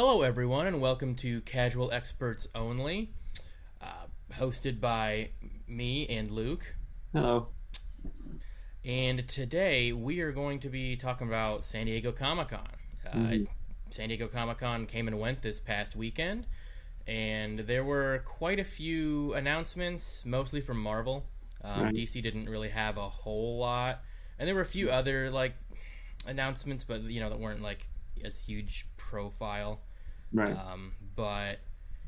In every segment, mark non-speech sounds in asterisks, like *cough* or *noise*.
Hello, everyone, and welcome to Casual Experts Only, uh, hosted by me and Luke. Hello. And today we are going to be talking about San Diego Comic Con. Uh, Mhm. San Diego Comic Con came and went this past weekend, and there were quite a few announcements, mostly from Marvel. Um, Right. DC didn't really have a whole lot, and there were a few other like announcements, but you know that weren't like as huge profile. Right. Um, but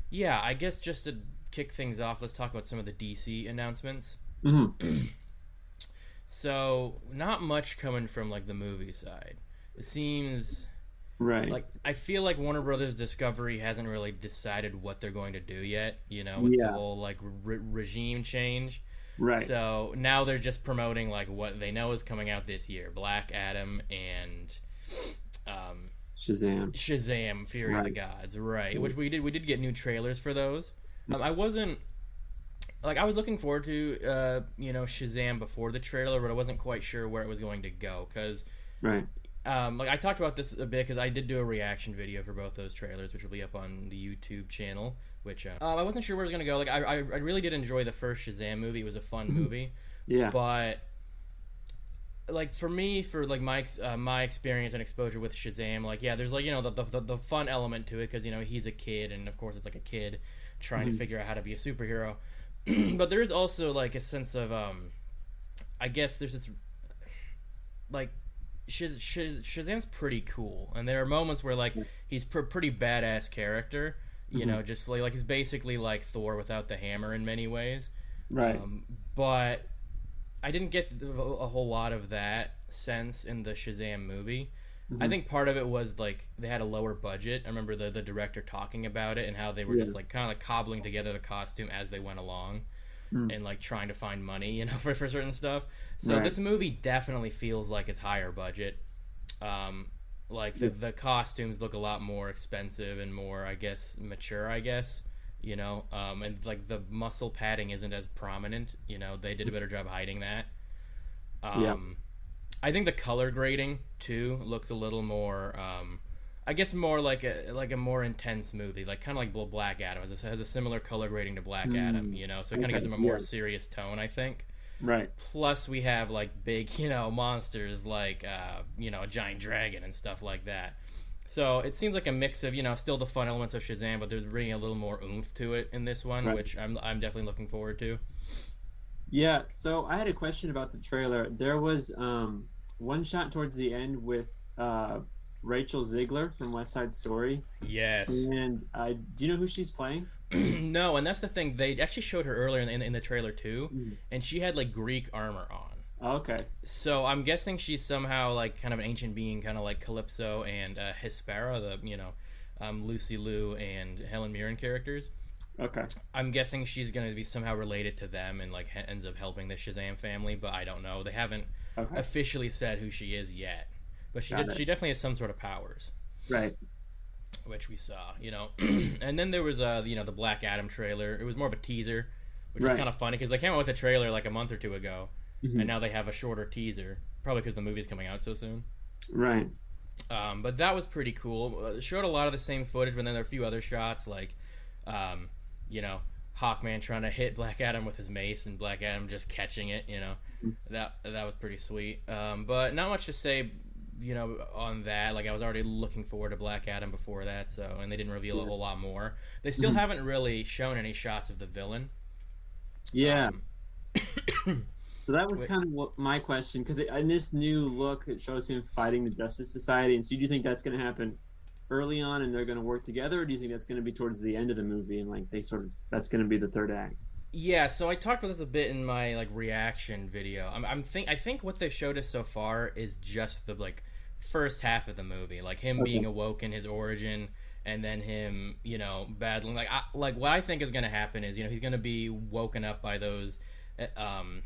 yeah, I guess just to kick things off, let's talk about some of the DC announcements. hmm *clears throat* So, not much coming from like the movie side. It seems Right. like I feel like Warner Brothers Discovery hasn't really decided what they're going to do yet. You know, with Yeah. the whole like re- regime change. right. So now they're just promoting like what they know is coming out this year: Black Adam and um, Shazam. Shazam: Fury of the Gods, right? Which we did. We did get new trailers for those. Um, I wasn't like I was looking forward to uh, you know Shazam before the trailer, but I wasn't quite sure where it was going to go because Right. um, like I talked about this a bit because I did do a reaction video for both those trailers, which will be up on the YouTube channel. Which uh, um, I wasn't sure where it was going to go. Like I, I, I really did enjoy the first Shazam movie. It was a fun movie Yeah. but like for me for like my uh, my experience and exposure with Shazam like yeah there's like you know the the, the fun element to it because you know he's a kid and of course it's like a kid trying to Mhm. figure out how to be a superhero *clears throat* but there is also like a sense of um I guess there's this like Shaz- Shaz- Shazam's pretty cool and there are moments where like he's pr- pretty badass character you Mhm. know just like like he's basically like Thor without the hammer in many ways right. um, but I didn't get a whole lot of that sense in the Shazam movie. I Mhm. think part of it was like they had a lower budget. I remember the, the director talking about it and how they were Yeah. just like kind of like cobbling together the costume as they went along Mm. and like trying to find money, you know, *laughs* for, for certain stuff. So Right. this movie definitely feels like it's higher budget. Um, like the, the costumes look a lot more expensive and more, I guess, mature. I guess you know, um, and like the muscle padding isn't as prominent. You know, they did a better job hiding that. Um, Yeah. I think the color grading too looks a little more. Um, I guess more like a like a more intense movie, like kind of like Black Adam. It has a similar color grading to Black Adam, Mm, you know, so it kind of okay, gives them a more yeah. serious tone. I think. Right. Plus, we have like big, *laughs* you know, monsters like uh, you know a giant dragon and stuff like that. So it seems like a mix of you know still the fun elements of Shazam, but there's bringing a little more oomph to it in this one, Right. which I'm I'm definitely looking forward to. Yeah. So I had a question about the trailer. There was um, one shot towards the end with uh, Rachel Zegler from West Side Story, Yes. and uh, do you know who she's playing? *clears throat* no, and that's the thing. They actually showed her earlier in the, in the trailer too, Mm. and she had like Greek armor on. Oh, okay. So I'm guessing she's somehow like kind of an ancient being, kind of like Kalypso and uh, Hespera, the you know um, Lucy Liu and Helen Mirren characters. Okay. I'm guessing she's going to be somehow related to them and like he- ends up helping the Shazam family, but I don't know. They haven't Okay. officially said who she is yet, but she did, she definitely has some sort of powers, Right. which we saw, you know. *clears throat* and then there was uh you know the Black Adam trailer. It was more of a teaser, which was kind of funny because they came out with a trailer like a month or two ago, Mhm. and now they have a shorter teaser, probably because the movie's coming out so soon. Right. Um, but that was pretty cool. Uh, It showed a lot of the same footage, but then there were a few other shots, like, um, you know, Hawkman trying to hit Black Adam with his mace, and Black Adam just catching it. You know, Mhm. that that was pretty sweet. Um, but not much to say, you know, on that. Like I was already looking forward to Black Adam before that, so and they didn't reveal a whole lot more. They still Mhm. haven't really shown any shots of the villain. Yeah. *coughs* *coughs* *coughs* So that was Wait. kind of what my question, because in this new look, it shows him fighting the Justice Society. And so, do you think that's going to happen early on, and they're going to work together, or do you think that's going to be towards the end of the movie, and like they sort of that's going to be the third act? Yeah, so I talked about this a bit in my like reaction video. I'm, I'm think I think what they've showed us so far is just the like first half of the movie, like him Okay. being awoken, his origin, and then him, you know, battling. Like, I, like what I think is going to happen is, you know, he's going to be woken up by those, uh, um,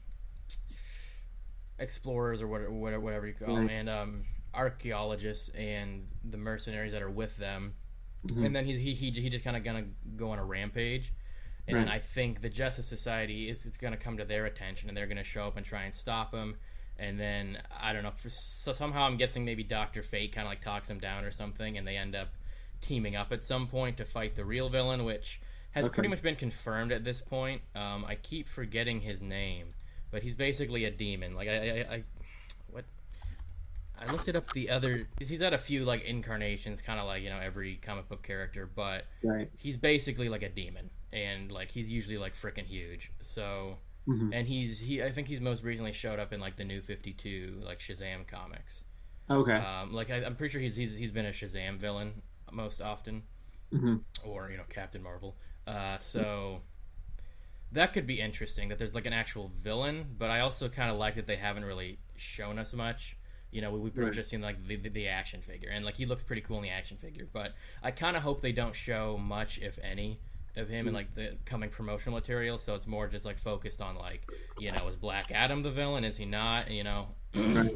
explorers or whatever, whatever, whatever you call them, and um, archaeologists and the mercenaries that are with them Mhm. and then he's, he he he just kind of gonna go on a rampage, and Right. I think the Justice Society is is gonna come to their attention, and they're gonna show up and try and stop him. And then I don't know. For, so somehow I'm guessing maybe Doctor Fate kind of like talks him down or something, and they end up teaming up at some point to fight the real villain, which has Okay. pretty much been confirmed at this point. Um, I keep forgetting his name, but he's basically a demon. Like I, I, I what? I looked it up the other. He's had a few like incarnations, kind of like you know every comic book character, but Right. he's basically like a demon, and like he's usually like freaking huge. So, Mhm. and he's he. I think he's most recently showed up in like the new Fifty Two like Shazam comics. Okay. Um, like I, I'm pretty sure he's, he's he's been a Shazam villain most often, hmm or you know Captain Marvel. Uh, so that could be interesting that there's like an actual villain, but I also kind of like that they haven't really shown us much. You know, we, we pretty Right. much just seen like the, the, the action figure, and like he looks pretty cool in the action figure. But I kind of hope they don't show much, if any, of him in mm-hmm. like the coming promotional material. So it's more just like focused on like, you know, is Black Adam the villain? Is he not? You know, Right.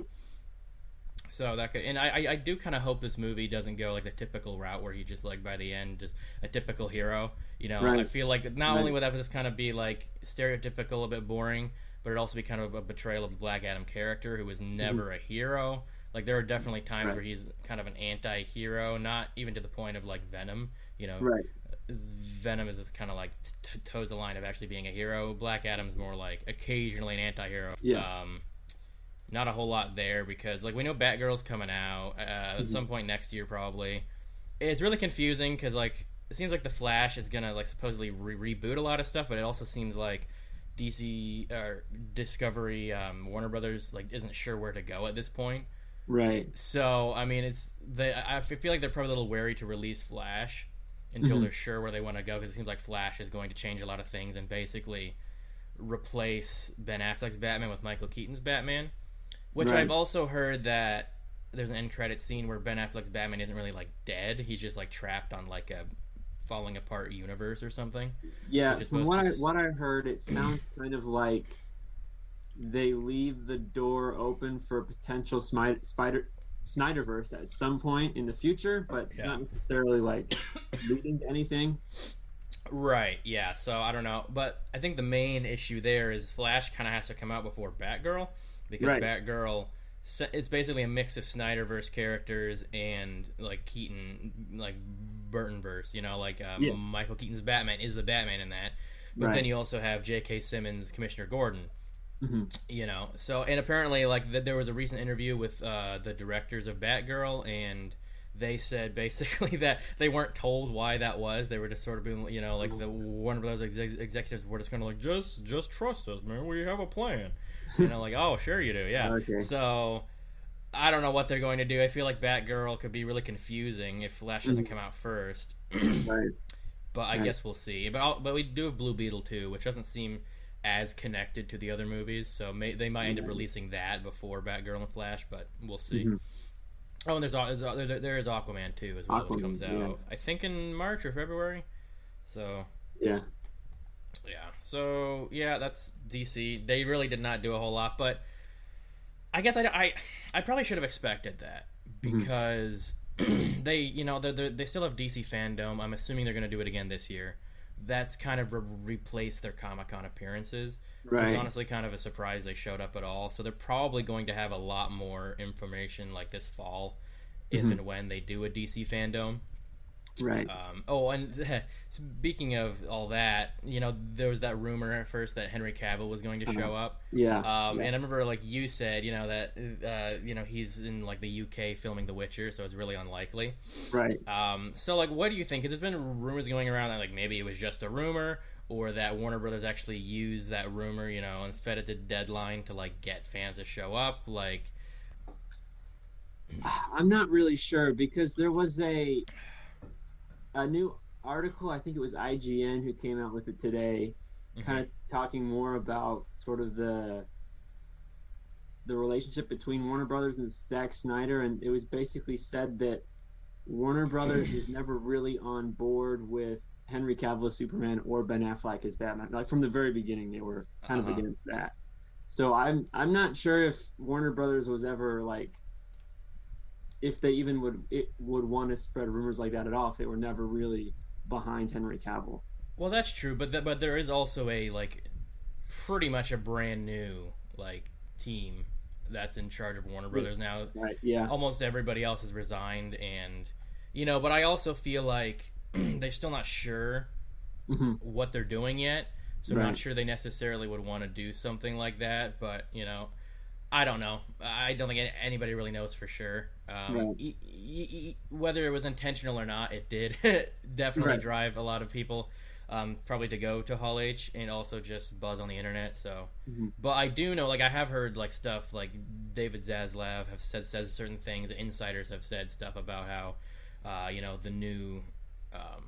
So that could, and I, I- do kind of hope this movie doesn't go like the typical route where he just like by the end just a typical hero. You know, I feel like not Right. only would that just kind of be like stereotypical, a bit boring, but it'd also be kind of a betrayal of the Black Adam character who was never a hero. Like there are definitely times Mm-hmm. Right. where he's kind of an anti-hero, not even to the point of like Venom. You know, Right. Venom is just kind of like t- toes the line of actually being a hero. Black Adam's more like occasionally an anti-hero. Yeah. Um, not a whole lot there because like we know Batgirl's coming out uh, Mm-hmm. at some point next year probably. It's really confusing because like it seems like the Flash is gonna like supposedly re- reboot a lot of stuff, but it also seems like DC or Discovery um, Warner Brothers like isn't sure where to go at this point. Right. So I mean, it's they. I feel like they're probably a little wary to release Flash until Mhm. they're sure where they want to go because it seems like Flash is going to change a lot of things and basically replace Ben Affleck's Batman with Michael Keaton's Batman. Which Right. I've also heard that there's an end credit scene where Ben Affleck's Batman isn't really like dead; he's just like trapped on like a falling apart universe or something. Yeah. From what to I what I heard, it sounds *clears throat* kind of like they leave the door open for a potential Smi- Spider Snyderverse at some point in the future, but Yeah. not necessarily like leading to anything. Right. Yeah. So I don't know, but I think the main issue there is Flash kind of has to come out before Batgirl because Right. Batgirl it's basically a mix of Snyderverse characters and like Keaton, like Burtonverse. You know, like um, Yeah. Michael Keaton's Batman is the Batman in that, but Right. then you also have J.K. Simmons, Commissioner Gordon. hmm You know, so and apparently, like th- there was a recent interview with uh, the directors of Batgirl, and they said basically *laughs* that they weren't told why that was. They were just sort of being, you know, like the Warner Brothers exec- executives were just kind of like, just just trust us, man. We have a plan. You know, like oh sure you do, yeah. *laughs* Okay. So I don't know what they're going to do. I feel like Batgirl could be really confusing if Flash doesn't come out first. *clears throat* Right. But I Right. guess we'll see. But I'll, but we do have Blue Beetle too, which doesn't seem as connected to the other movies. So may, they might end up releasing that before Batgirl and Flash, but we'll see. Mhm. Oh, and there's, there's there, there is Aquaman too as well, which comes out yeah. I think in March or February. So Yeah. yeah, so yeah, that's DC. They really did not do a whole lot, but I guess I, I, I probably should have expected that Mhm. because *clears throat* they, you know, they they still have DC fandom. I'm assuming they're going to do it again this year. That's kind of re- replaced their Comic Con appearances. So Right. it's honestly kind of a surprise they showed up at all. So they're probably going to have a lot more information like this fall, if Mhm. and when they do a DC fandom. Right. Um, oh, and *laughs* speaking of all that, you know, there was that rumor at first that Henry Cavill was going to show up. yeah. Um, yeah. And I remember, like you said, you know that uh, you know he's in like the UK filming The Witcher, so it's really unlikely. right. Um, so, like, what do you think? 'Cause there's been rumors going around that like maybe it was just a rumor, or that Warner Brothers actually used that rumor, you know, and fed it to Deadline to like get fans to show up. Like, *sighs* I'm not really sure because there was a a new article. I think it was IGN who came out with it today, mhm. kind of talking more about sort of the the relationship between Warner Brothers and Zack Snyder, and it was basically said that Warner Brothers was never really on board with Henry Cavill as Superman or Ben Affleck as Batman. Like from the very beginning, they were kind Uh-huh. of against that. So I'm I'm not sure if Warner Brothers was ever like if they even would it would want to spread rumors like that at all if they were never really behind Henry Cavill. Well, that's true, but th- but there is also a like pretty much a brand new like team that's in charge of Warner Brothers now. Right. Yeah. Almost everybody else has resigned, and you know, but I also feel like *clears throat* they're still not sure hmm what they're doing yet. So I'm not sure they necessarily would want to do something like that. But you know, I don't know. I don't think anybody really knows for sure. Um, Right. e- e- whether it was intentional or not, it did *laughs* definitely Right. drive a lot of people. Um, probably to go to Hall H and also just buzz on the internet. So, Mhm. but I do know, like I have heard like stuff like David Zaslav have said said certain things. Insiders have said stuff about how, uh, you know, the new um,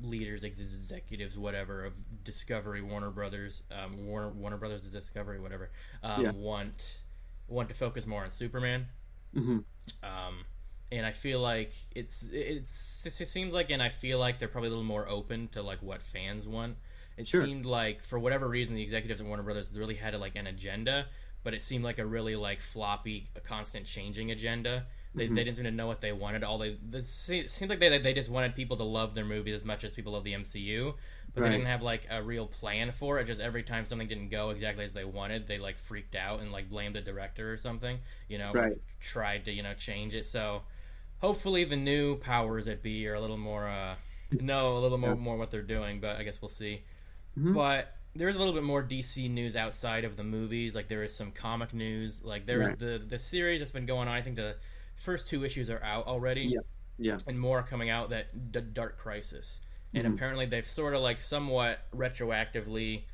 leaders, ex- executives, whatever of Discovery, Warner Brothers, um, Warner Warner Brothers, of Discovery, whatever, um, Yeah. want want to focus more on Superman. hmm Um, and I feel like it's it's it seems like, and I feel like they're probably a little more open to like what fans want. It Sure. seemed like for whatever reason the executives at Warner Brothers really had like an agenda, but it seemed like a really like floppy, constant changing agenda. They, Mhm. they didn't seem to know what they wanted. All they this, seemed like they they just wanted people to love their movies as much as people love the MCU, but Right. they didn't have like a real plan for it. Just every time something didn't go exactly as they wanted, they like freaked out and like blamed the director or something. You know, Right. tried to you know change it. So hopefully the new powers that be are a little more uh know a little more Yeah. more what they're doing. But I guess we'll see. Mhm. But there's a little bit more DC news outside of the movies. Like there is some comic news. Like there is Right. the the series that's been going on. I think the first two issues are out already. Yeah. Yeah. And more are coming out. That D- Dark Crisis. And Mhm. apparently they've sort of like somewhat retroactively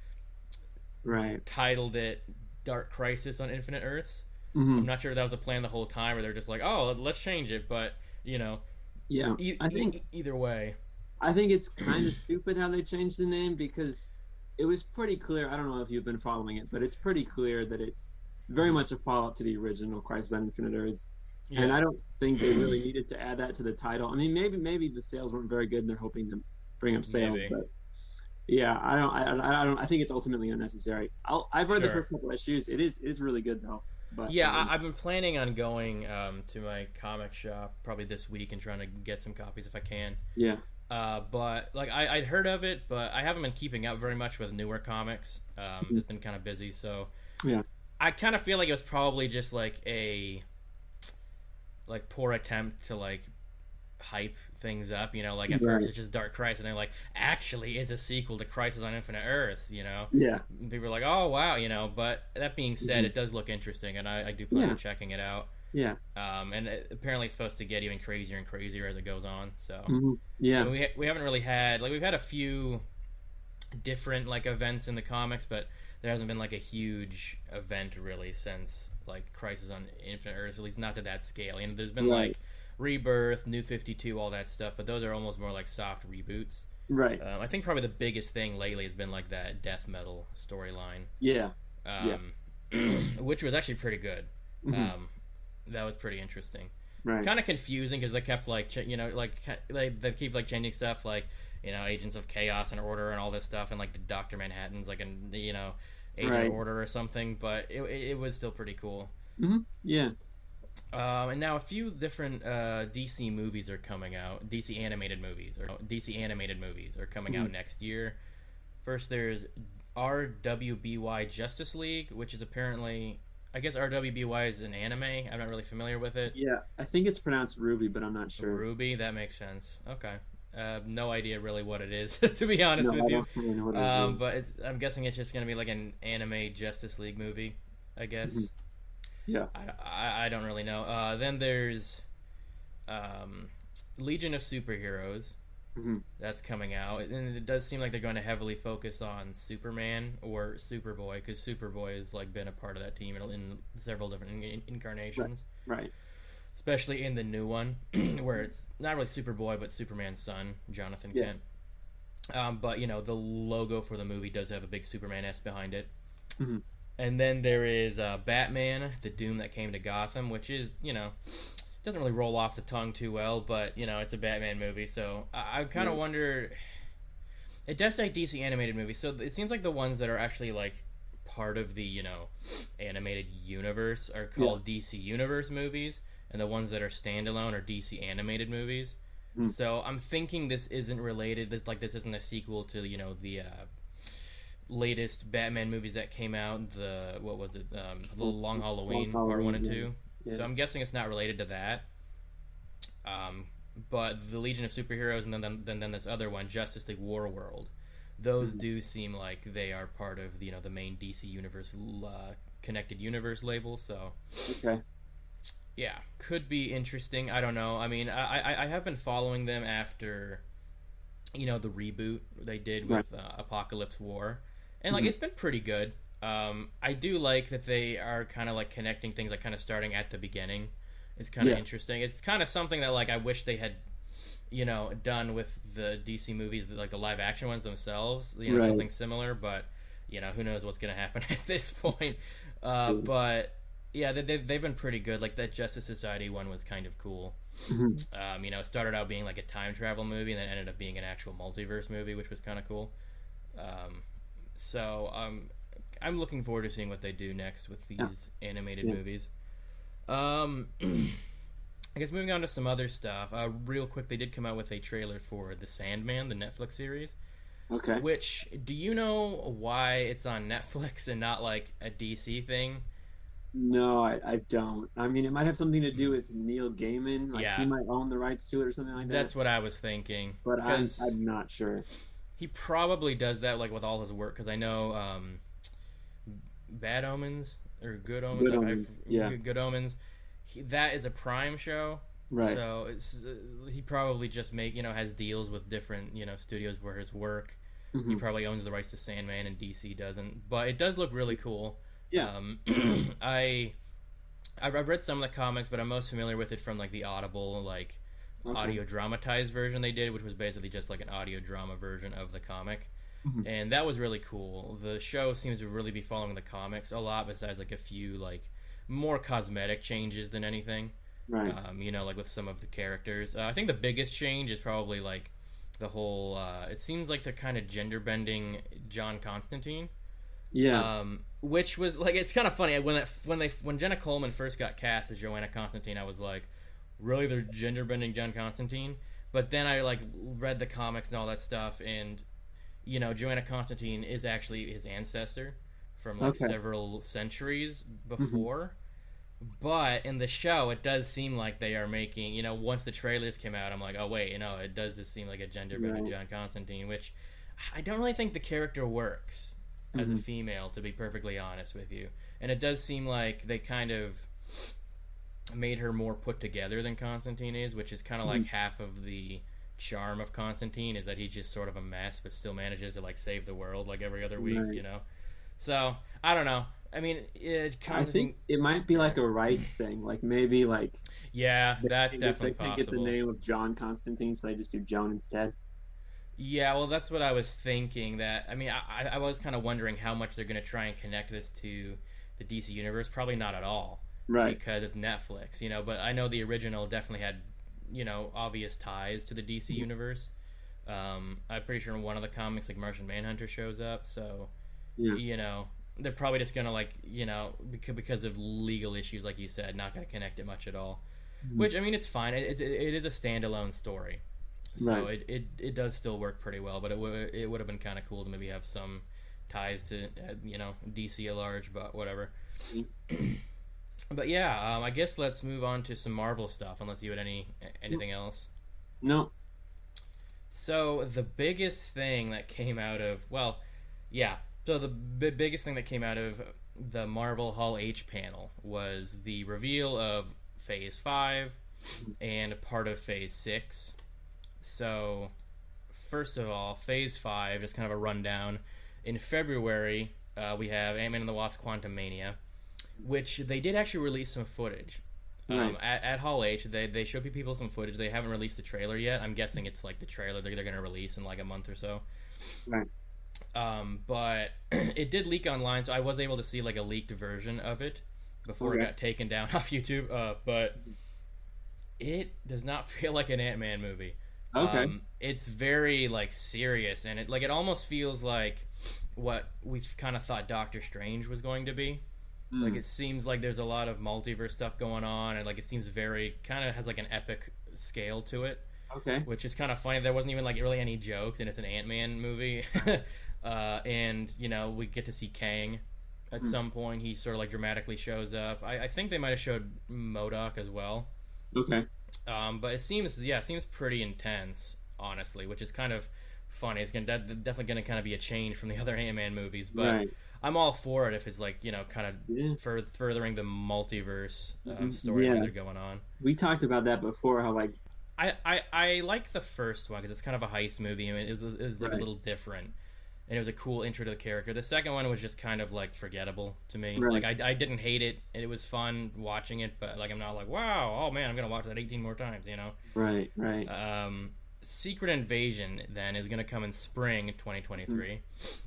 Right. titled it Dark Crisis on Infinite Earths. hmm I'm not sure if that was the plan the whole time, or they're just like, oh, let's change it. But you know, Yeah. e- I think e- either way, I think it's kind of *clears throat* stupid how they changed the name because it was pretty clear. I don't know if you've been following it, but it's pretty clear that it's very much a follow up to the original Crisis on Infinite Earths. Yeah, And I don't think they really needed to add that to the title. I mean, maybe maybe the sales weren't very good and they're hoping to bring up sales, Maybe. but yeah, I don't, I, I don't, I think it's ultimately unnecessary. I'll, I've read the first couple issues. It is is really good though. But yeah. um, I, I've been planning on going um, to my comic shop probably this week and trying to get some copies if I can. yeah, Uh, but like I, I'd heard of it, but I haven't been keeping up very much with newer comics. Um, Mhm. It's been kind of busy, so Yeah. I kind of feel like it was probably just like a like poor attempt to like hype things up. You know, like at Right. first it's just Dark Crisis, and they're like actually is a sequel to Crisis on Infinite Earths. You know, yeah, And people are like, oh wow, you know. But that being said, Mhm. it does look interesting, and I, I do plan Yeah. on checking it out. yeah, Um, and it, apparently it's supposed to get even crazier and crazier as it goes on. So. mhm, yeah, I mean, we ha- we haven't really had like we've had a few different like events in the comics, but there hasn't been like a huge event really since like Crisis on Infinite Earth, at least not to that scale. You know, there's been Right. like Rebirth, New Fifty Two, all that stuff, but those are almost more like soft reboots. right, Um, I think probably the biggest thing lately has been like that death metal storyline, yeah, um, *clears throat* which was actually pretty good. mhm, Um, that was pretty interesting right, kind of confusing because they kept like ch- you know like they, they keep like changing stuff like you know agents of chaos and order and all this stuff and like the dr manhattan's like an you know agent Right. order or something but it, it, was still pretty cool mhm, yeah, um, and now a few different uh, dc movies are coming out dc animated movies or dc animated movies are coming out Mhm. next year first there's rwby justice league which is apparently i guess rwby is an anime i'm not really familiar with it yeah. I think it's pronounced Ruby, but I'm not sure. Ruby, that makes sense. Okay. Uh, no idea really what it is, *laughs* to be honest No, with you. really. Um, but it's, I'm guessing it's just going to be like an anime Justice League movie, I guess. Mhm. Yeah. I, I, I don't really know. Uh, then there's um, Legion of Superheroes. Mhm. That's coming out. And it does seem like they're going to heavily focus on Superman or Superboy, because Superboy has like been a part of that team in, in several different in- incarnations right, especially in the new one *clears throat* where it's not really Superboy but Superman's son, Jonathan Yeah. Kent. Um, but you know the logo for the movie does have a big Superman S behind it. Mhm. And then there is uh, Batman: The Doom That Came to Gotham, which is you know doesn't really roll off the tongue too well, but you know it's a Batman movie, so I, I kind of Yeah. wonder. It does say DC animated movie, so it seems like the ones that are actually like part of the you know animated universe are called DC Universe movies, and the ones that are standalone are DC animated movies. Hmm. So I'm thinking this isn't related. that, Like this isn't a sequel to you know the uh, latest Batman movies that came out. The what was it? Um, the Long Halloween, Part One and Two. yeah. So I'm guessing it's not related to that. Um, but the Legion of Superheroes and then then then, then this other one, Justice League War World, those Mhm. do seem like they are part of you know the main DC universe uh, connected universe label. So Okay. Yeah, could be interesting. I don't know. I mean, I I, I have been following them after, you know, the reboot they did with uh, Apokolips War, and like Mhm. it's been pretty good. Um, I do like that they are kind of like connecting things, like kind of starting at the beginning. It's kind of Yeah. interesting. It's kind of something that like I wish they had, you know, done with the DC movies, like the live action ones themselves. You know, Right. something similar, but you know, who knows what's gonna happen *laughs* at this point. Uh, but yeah, they, they've, they've been pretty good. Like that Justice Society one was kind of cool. Mhm. Um, you know, it started out being like a time travel movie, and then ended up being an actual multiverse movie, which was kind of cool. Um, so um, I'm looking forward to seeing what they do next with these animated Yeah. movies. Um, *clears throat* I guess moving on to some other stuff. Uh, real quick, they did come out with a trailer for The Sandman, the Netflix series. Okay. Which do you know why it's on Netflix and not like a DC thing? No, I, I don't. I mean, it might have something to do with Neil Gaiman. Like Yeah. he might own the rights to it or something like that. That's what I was thinking. but I'm, I'm not sure. he probably does that like with all his work because I know um, Bad Omens or Good Omens. Good like, Omens, yeah. Good, Good Omens. He, that is a Prime show, Right. so it's uh, he probably just make you know has deals with different you know studios where his work. Mhm. He probably owns the rights to Sandman and DC doesn't, but it does look really cool. Yeah. Um, *clears throat* I I've read some of the comics, but I'm most familiar with it from like the Audible like Okay. audio dramatized version they did, which was basically just like an audio drama version of the comic. Mhm. And that was really cool. The show seems to really be following the comics a lot, besides like a few like more cosmetic changes than anything. Right. Um, you know, like with some of the characters. Uh, I think the biggest change is probably like the whole. Uh, it seems like they're kind of gender bending John Constantine. Yeah. Um, which was like it's kind of funny when it, when they when Jenna Coleman first got cast as Joanna Constantine, I was like, really they're gender bending John Constantine. But then I like read the comics and all that stuff, and you know Joanna Constantine is actually his ancestor from like Okay. several centuries before. But in the show, it does seem like they are making, you know, once the trailers came out, I'm like, oh wait, you know, it does just seem like a gender bending Right. John Constantine, which I don't really think the character works as a Mhm. female, to be perfectly honest with you. And it does seem like they kind of made her more put together than Constantine is, which is kind of like half of the charm of Constantine is that he's just sort of a mess, but still manages to like save the world like every other week, Right. you know. So I don't know. I mean, it, I think it might be like a rights *clears throat* thing. Like maybe like yeah, that's if definitely they can't get the name of John Constantine, so they just do Joan instead. Yeah, well, that's what I was thinking. That I mean, I, I was kind of wondering how much they're going to try and connect this to the DC universe. Probably not at all. Right. because it's Netflix, you know. But I know the original definitely had, you know, obvious ties to the DC Mm-hmm. universe. Um, I'm pretty sure in one of the comics, like Martian Manhunter shows up. So, Yeah. you know, they're probably just gonna like, you know, because because of legal issues, like you said, not gonna connect it much at all. Mhm. Which I mean, it's fine. It, it, it is a standalone story, so Right. it, it it does still work pretty well. But it would it would have been kind of cool to maybe have some ties to uh, you know DC at large, but whatever. But yeah, um, I guess let's move on to some Marvel stuff. Unless you had any anything else. No. So the biggest thing that came out of well, yeah. So the b- biggest thing that came out of the Marvel Hall H panel was the reveal of Phase Five and part of Phase Six. So first of all, Phase Five, just kind of a rundown. In February, uh, we have Ant Man and the Wasp: Quantumania, which they did actually release some footage. Um, Right. at, at Hall H, they, they showed people some footage. They haven't released the trailer yet. I'm guessing it's like the trailer they're, they're going to release in like a month or so. Right. Um, but *clears throat* it did leak online, so I was able to see like a leaked version of it before it got taken down *laughs* off YouTube. Uh, but it does not feel like an Ant Man movie. Okay. Um, it's very like serious, and it like it almost feels like what we kind of thought Doctor Strange was going to be. Hmm. Like it seems like there's a lot of multiverse stuff going on, and like it seems very kind of has like an epic scale to it, okay. which is kind of funny. There wasn't even like really any jokes, and it's an Ant Man movie, *laughs* uh, and you know we get to see Kang at Hmm. some point. He sort of like dramatically shows up. I, I think they might have showed MODOK as well. Okay. Um, but it seems yeah, it seems pretty intense, honestly, which is kind of funny. It's gonna that, definitely gonna kind of be a change from the *laughs* other Ant Man movies, but right. I'm all for it if it's like you know kind of Yeah. fur- furthering the multiverse um, Mhm. story Yeah. that they're going on. We talked about that before. How like I, I, I like the first one because it's kind of a heist movie. I mean, it was, it was like Right. a little different, and it was a cool intro to the character. The second one was just kind of like forgettable to me. Right. Like I, I didn't hate it, and it was fun watching it, but like I'm not like wow, oh man, I'm gonna watch that 18 more times, you know. right, right. Um, Secret Invasion then is gonna come in spring 2023. Mm.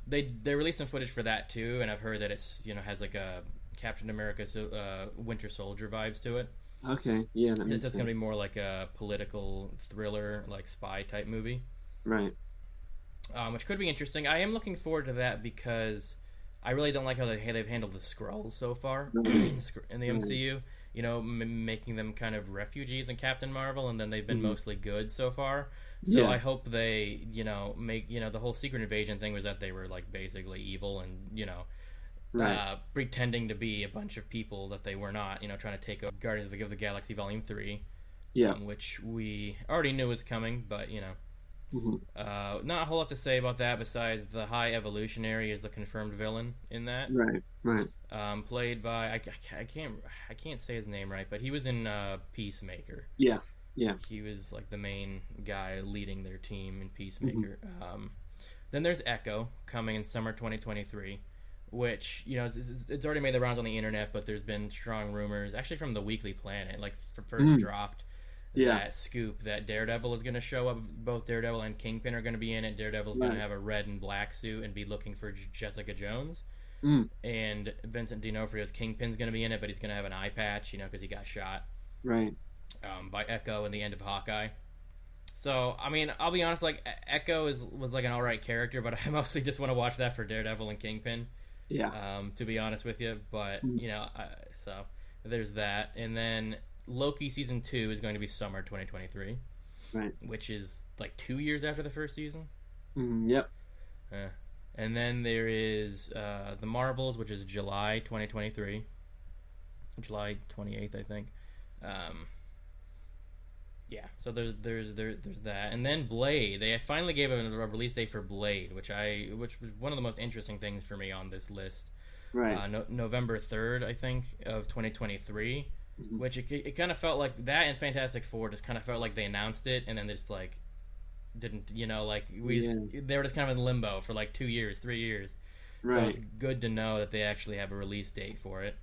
They they released some footage for that too, and I've heard that it's you know has like a Captain America so- uh, Winter Soldier vibes to it. Okay, yeah, that It's makes just gonna be more like a political thriller, like spy type movie, right. Um, which could be interesting. I am looking forward to that because I really don't like how they, they've handled the Skrulls so far *clears throat* in the. MCU. You know, m- making them kind of refugees in Captain Marvel, and then they've been Mhm. mostly good so far. So Yeah. I hope they, you know, make you know the whole Secret Invasion thing was that they were like basically evil and you know Right. uh, pretending to be a bunch of people that they were not. You know, trying to take over Guardians of the, of the Galaxy Volume Three. yeah. um, which we already knew was coming, but you know, Mhm. uh, not a whole lot to say about that besides the High Evolutionary is the confirmed villain in that, Right. Right. um, played by I, I can't I can't say his name right, but he was in uh, Peacemaker. Yeah. Yeah. He was like the main guy leading their team in Peacemaker. Um, then there's Echo coming in summer 2023. Which you know, it's, it's, it's already made the rounds on the internet, but there's been strong rumors, actually from the Weekly Planet, like first Mm. dropped, Yeah. that scoop that Daredevil is going to show up. Both Daredevil and Kingpin are going to be in it. Daredevil's going to have a red and black suit and be looking for J- Jessica Jones. Mm. And Vincent D'Onofrio's Kingpin's going to be in it, but he's going to have an eye patch, you know, because he got shot Right. um, by Echo in the end of Hawkeye. So I mean, I'll be honest. Like Echo is was like an all right character, but *laughs* I mostly just want to watch that for Daredevil and Kingpin. Yeah. Um, to be honest with you, but Mm. you know, I, so there's that, and then Loki season two is going to be summer 2023, Right. which is like two years after the first season. Mm, yep. Uh, and then there is uh, the Marvels, which is July 2023, July 28th, I think. Um, yeah, so there's there's there, there's that, and then Blade. They finally gave a, a release date for Blade, which I which was one of the most interesting things for me on this list. Right. Uh, no, November 3rd, I think, of 2023. Mhm. Which it, it kind of felt like that and Fantastic Four just kind of felt like they announced it and then they just like didn't, you know, like we just, they were just kind of in limbo for like two years, three years. Right. So it's good to know that they actually have a release date for it.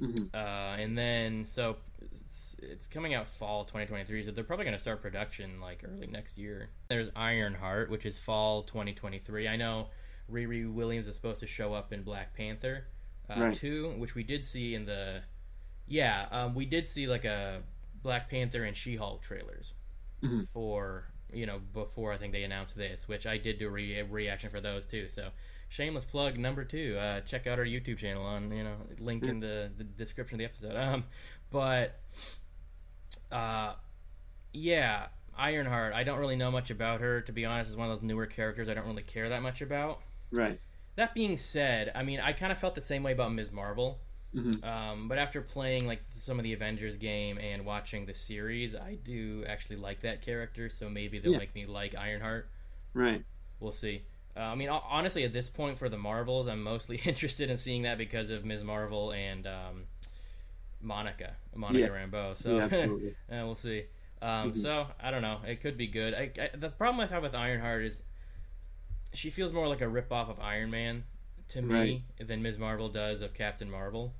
Mhm. Uh, and then, so it's, it's coming out fall 2023, so they're probably going to start production like early next year. There's Ironheart, which is fall 2023. I know Riri Williams is supposed to show up in Black Panther uh, Right. 2, which we did see in the. Yeah, um, we did see like a Black Panther and She Hulk trailers Mhm. for, you know, before I think they announced this, which I did do a re- reaction for those too. So shameless plug number two. Uh, check out our YouTube channel on you know link in the, the description of the episode. Um, but uh, yeah, Ironheart. I don't really know much about her to be honest. Is one of those newer characters I don't really care that much about. Right. That being said, I mean I kind of felt the same way about Ms. Marvel. Mhm. Um, but after playing like some of the Avengers game and watching the series, I do actually like that character. So maybe they'll Yeah. make me like Ironheart. Right. We'll see. Uh, I mean, honestly, at this point for the Marvels, I'm mostly *laughs* interested in seeing that because of Ms. Marvel and um, Monica, Monica Yeah. Rambeau. So yeah. Absolutely. *laughs* uh, we'll see. Um, Mhm. So I don't know. It could be good. I, I, the problem I have with Ironheart is she feels more like a ripoff of Iron Man to me than Ms. Marvel does of Captain Marvel.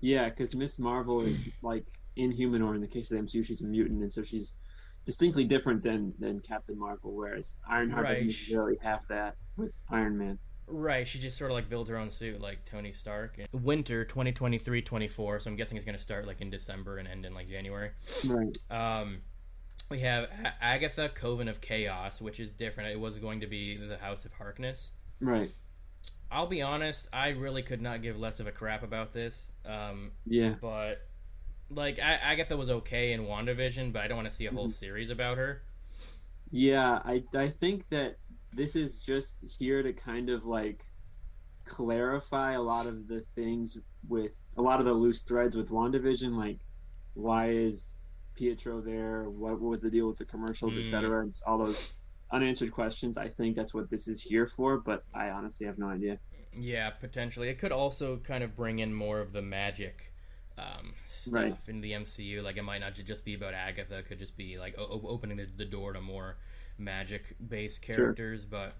Yeah, because Miss Marvel is like inhuman, or in the case of the MCU, she's a mutant, and so she's distinctly different than than Captain Marvel. Whereas Ironheart Right. doesn't really have that with Iron Man. Right, she just sort of like built her own suit like Tony Stark. Winter 2023-24, so I'm guessing it's going to start like in December and end in like January. Right. Um, we have Agatha Coven of Chaos, which is different. It was going to be the House of Harkness. Right. I'll be honest, I really could not give less of a crap about this. Um, Yeah. but like A- Agatha was okay in WandaVision, but I don't want to see a whole Mhm. series about her. Yeah. I I think that this is just here to kind of like clarify a lot of the things with a lot of the loose threads with WandaVision, like why is Pietro there? What, what was the deal with the commercials, Mm. etc.? All those unanswered questions. I think that's what this is here for, but I honestly have no idea. Yeah, potentially. It could also kind of bring in more of the magic um, stuff Right. in the MCU. Like it might not just be about Agatha. It could just be like o- opening the, the door to more magic-based characters. But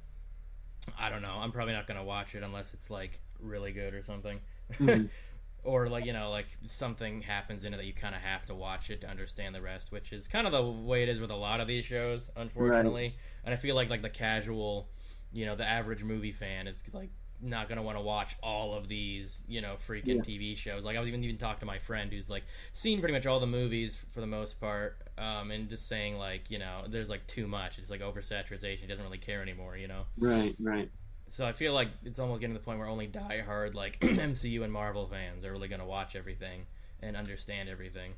I don't know. I'm probably not gonna watch it unless it's like really good or something. Mhm. *laughs* or like you know like something happens in it that you kind of have to watch it to understand the rest which is kind of the way it is with a lot of these shows unfortunately. And i feel like like the casual you know the average movie fan is like not gonna want to watch all of these you know freaking Yeah. tv shows. Like i was even even talking to my friend who's like seen pretty much all the movies for the most part um and just saying like you know there's like too much. It's like oversaturation. He doesn't really care anymore you know? Right, right. So I feel like it's almost getting to the point where only diehard like *clears throat* MCU and Marvel fans are really going to watch everything and understand everything.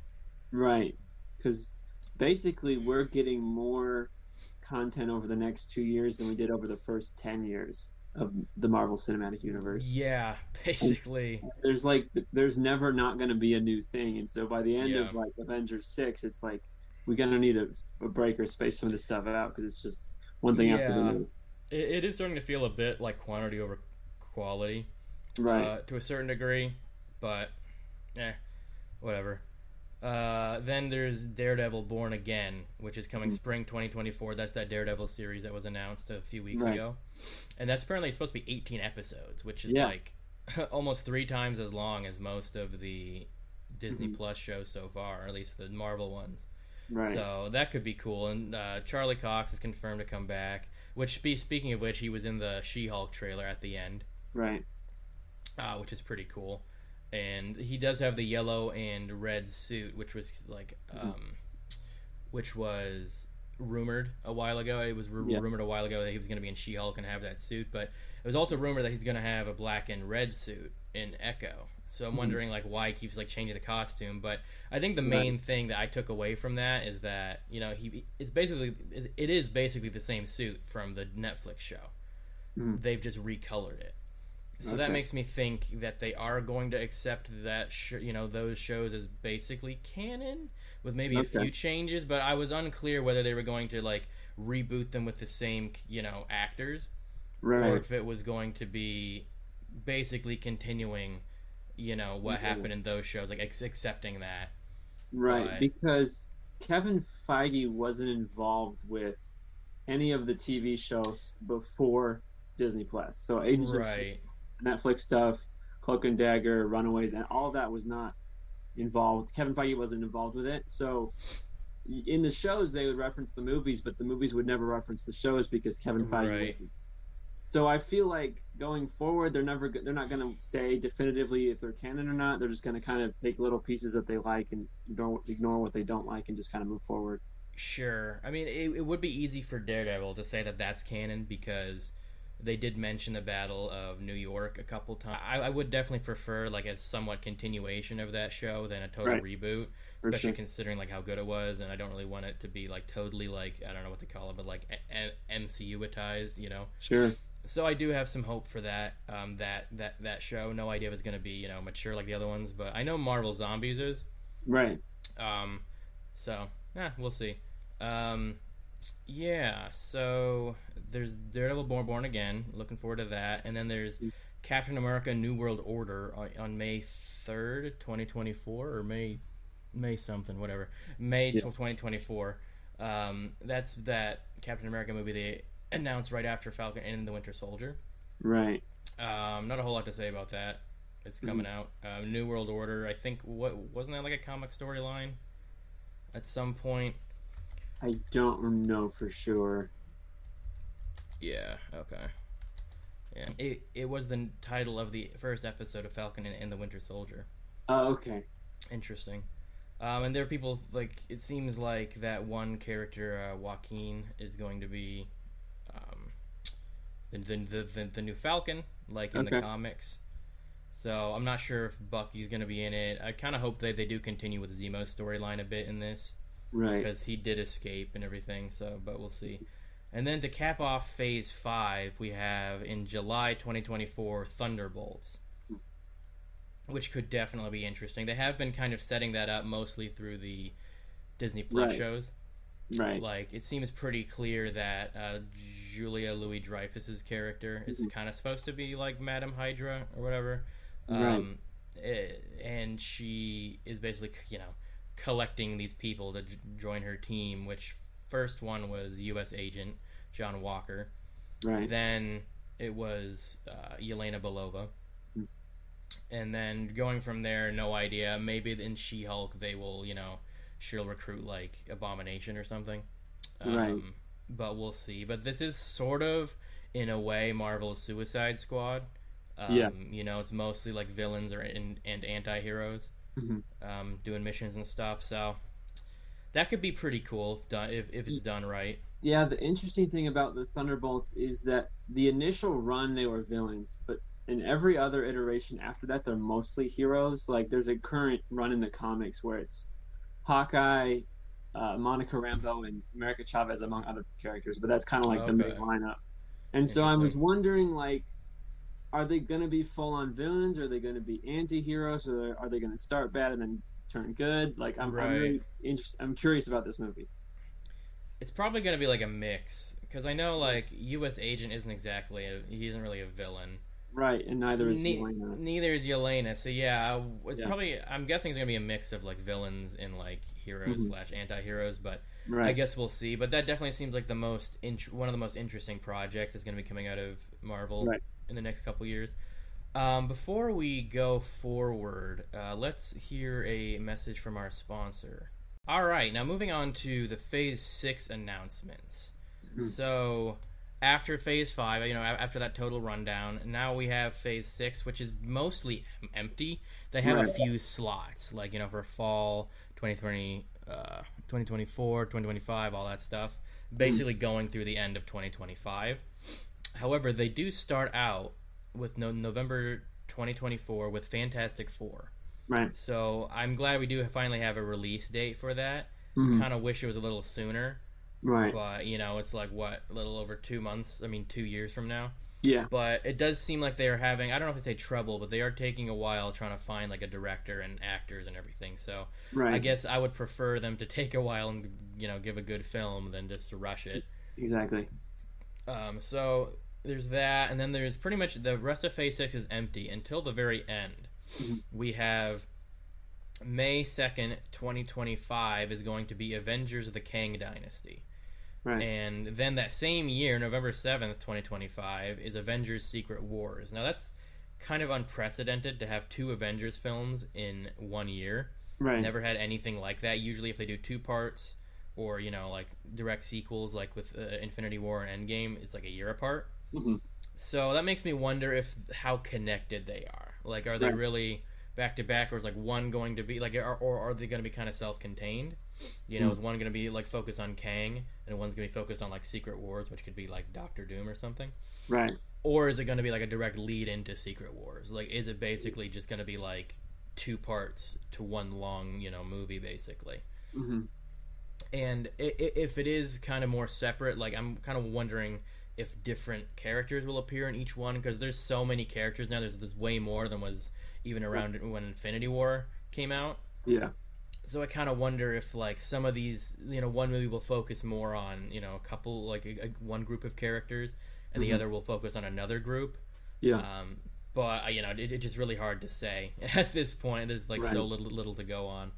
Right. Because basically, we're getting more content over the next two years than we did over the first 10 years of the Marvel Cinematic Universe. Yeah, *laughs* basically. There's like, there's never not going to be a new thing. And so by the end Yeah. of like Avengers 6, it's like, we're going to need a, a break or space some of this stuff out because it's just one thing after the next. It, it is starting to feel a bit like quantity over quality Right. uh, to a certain degree, but eh, whatever. Uh, then there's Daredevil Born Again, which is coming Mm. spring 2024. That's that Daredevil series that was announced a few weeks Right. ago. And that's apparently supposed to be 18 episodes, which is Yeah. like *laughs* almost three times as long as most of the Disney Mhm. Plus shows so far, or at least the Marvel ones. Right. So that could be cool. And uh, Charlie Cox is confirmed to come back. Which, spe- speaking of which, he was in the She-Hulk trailer at the end, right. uh, which is pretty cool. And he does have the yellow and red suit, which was like, um, which was rumored a while ago. It was ru- Yeah. rumored a while ago that he was going to be in She-Hulk and have that suit, but it was also rumored that he's going to have a black and red suit in Echo. So I'm Mhm. wondering like why he keeps like changing the costume, but I think the Right. main thing that I took away from that is that you know he it's basically it is basically the same suit from the Netflix show. Mhm. They've just recolored it, so that makes me think that they are going to accept that sh- you know those shows as basically canon with maybe a few changes. But I was unclear whether they were going to like reboot them with the same you know actors or Right. if it was going to be basically continuing you know what Yeah. happened in those shows like ex- accepting that Right, But- because Kevin Feige wasn't involved with any of the TV shows before Disney Plus. So Agents of right Netflix stuff, Cloak and Dagger, Runaways, and all that was not involved. Kevin Feige wasn't involved with it. So in the shows they would reference the movies, but the movies would never reference the shows because Kevin Feige Right. So I feel like going forward, they're never they're not going to say definitively if they're canon or not. They're just going to kind of take little pieces that they like and ignore, ignore what they don't like and just kind of move forward. sure i mean it, it would be easy for daredevil to say that that's canon because they did mention the battle of new york a couple times I, I would definitely prefer like a somewhat continuation of that show than a total Right. reboot For especially sure. considering like how good it was and i don't really want it to be like totally like i don't know what to call it but like a- a- mcuitized you know Sure. So I do have some hope for that um, that that that show. No idea if it's going to be you know mature like the other ones, but I know Marvel Zombies is. Right. Um, so yeah, we'll see. Um, yeah, so there's Daredevil Born Born Again. Looking forward to that, and then there's Captain America: New World Order on, on May third, twenty twenty four, or May May something, whatever. May Yeah. twenty twenty four. Um, that's that Captain America movie they announced right after Falcon and the Winter Soldier. Right. Um, not a whole lot to say about that. It's coming out. Um, New World Order. I think what wasn't that like a comic storyline at some point? I don't know for sure. Yeah. Okay. Yeah. It it was the title of the first episode of Falcon and, and the Winter Soldier. Oh, okay. Interesting. Um, and there are people like it seems like that one character uh, Joaquin is going to be the, the, the, the new Falcon, like in the comics. So I'm not sure if Bucky's going to be in it. I kind of hope that they do continue with Zemo's storyline a bit in this Right. because he did escape and everything. So, but we'll see. And then to cap off Phase Five, we have in July 2024 Thunderbolts, which could definitely be interesting. They have been kind of setting that up mostly through the Disney Plus Right. shows. Right. Like it seems pretty clear that uh, Julia Louis Dreyfus's character is Mhm. kind of supposed to be like Madame Hydra or whatever. Right. Um, eh, and she is basically you know collecting these people to j- join her team. Which first one was U.S. Agent John Walker. Right. Then it was uh, Yelena Belova. Hmm. And then going from there, no idea. Maybe in She Hulk they will, you know, she'll recruit like Abomination or something. Um, Right. But we'll see. But this is sort of, in a way, Marvel's Suicide Squad. Um, Yeah. You know, it's mostly like villains or and, and anti heroes Mhm. um, doing missions and stuff. So that could be pretty cool if done if, if it's done right. Yeah, the interesting thing about the Thunderbolts is that the initial run they were villains, but in every other iteration after that they're mostly heroes. Like there's a current run in the comics where it's Hawkeye, uh, Monica Rambeau, and America Chavez among other characters, but that's kind of like the main lineup. And so I was wondering, like, are they going to be full-on villains? Are they going to be anti-heroes? Or are they going to start bad and then turn good? Like, I'm, I'm really interested. I'm curious about this movie. It's probably gonna be like a mix because I know like U.S. Agent isn't exactly a, he isn't really a villain. Right, and neither is Ne- Yelena. neither is Yelena. So yeah, it's Yeah. probably I'm guessing it's gonna be a mix of like villains and like heroes Mhm. slash anti-heroes. But Right. I guess we'll see. But that definitely seems like the most int- one of the most interesting projects is gonna be coming out of Marvel Right. in the next couple years. Um, before we go forward, uh, let's hear a message from our sponsor. All right, now moving on to the Phase Six announcements. Mhm. So after Phase Five, you know, after that total rundown, now we have Phase Six, which is mostly empty. They have a few slots, like you know, for fall 2020, uh, 2024, 2025, all that stuff. Basically, going through the end of 2025. However, they do start out with no- November 2024 with Fantastic Four. Right. So I'm glad we do finally have a release date for that. Mhm. Kind of wish it was a little sooner, Right. but you know, it's like what a little over two months. I mean, two years from now. Yeah. But it does seem like they are having I don't know if I say trouble, but they are taking a while trying to find like a director and actors and everything. So Right. I guess I would prefer them to *laughs* take a while and you know give a good film than just to rush it. Exactly. Um, so there's that, and then there's pretty much the rest of Phase Six is empty until the very end. Mhm. We have May second, twenty twenty five, is going to be Avengers of the Kang Dynasty, Right. and then that same year, November seventh, twenty twenty five, is Avengers Secret Wars. Now that's kind of unprecedented to have two Avengers films in one year right. never had anything like that. Usually, if they do two parts or you know like direct sequels, like with uh, Infinity War and Endgame, it's like a year apart. Mhm. So that makes me wonder if how connected they are. Like, are they Right. really back to back, or is like one going to be like, or, or are they going to be kind of self-contained? You know, Mm. is one going to be like focused on Kang, and one's going to be focused on like Secret Wars, which could be like Doctor Doom or something? Right. Or is it going to be like a direct lead into Secret Wars? Like, is it basically just going to be like two parts to one long, you know, movie basically? hmm And if it is kind of more separate, like I'm kind of wondering if different characters will appear in each one because there's so many characters now. There's there's way more than was even around when Infinity War came out. Yeah. So I kind of wonder if like some of these, you know, one movie will focus more on you know a couple like a, a, one group of characters, and the Mhm. other will focus on another group. Yeah. Um, but uh, you know, it, it's just really hard to say *laughs* at this point. There's like so little little to go on.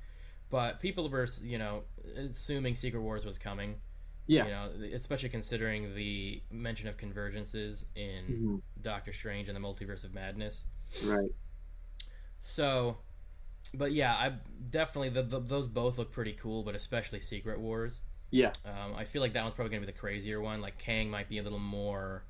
But people were, you know, assuming Secret Wars was coming. Yeah. You know, especially considering the mention of convergences in Mhm. Doctor Strange and the Multiverse of Madness. Right. So, but yeah, I definitely the, the, those both look pretty cool, but especially Secret Wars. Yeah. Um, I feel like that one's probably gonna be the crazier one. Like Kang might be a little more,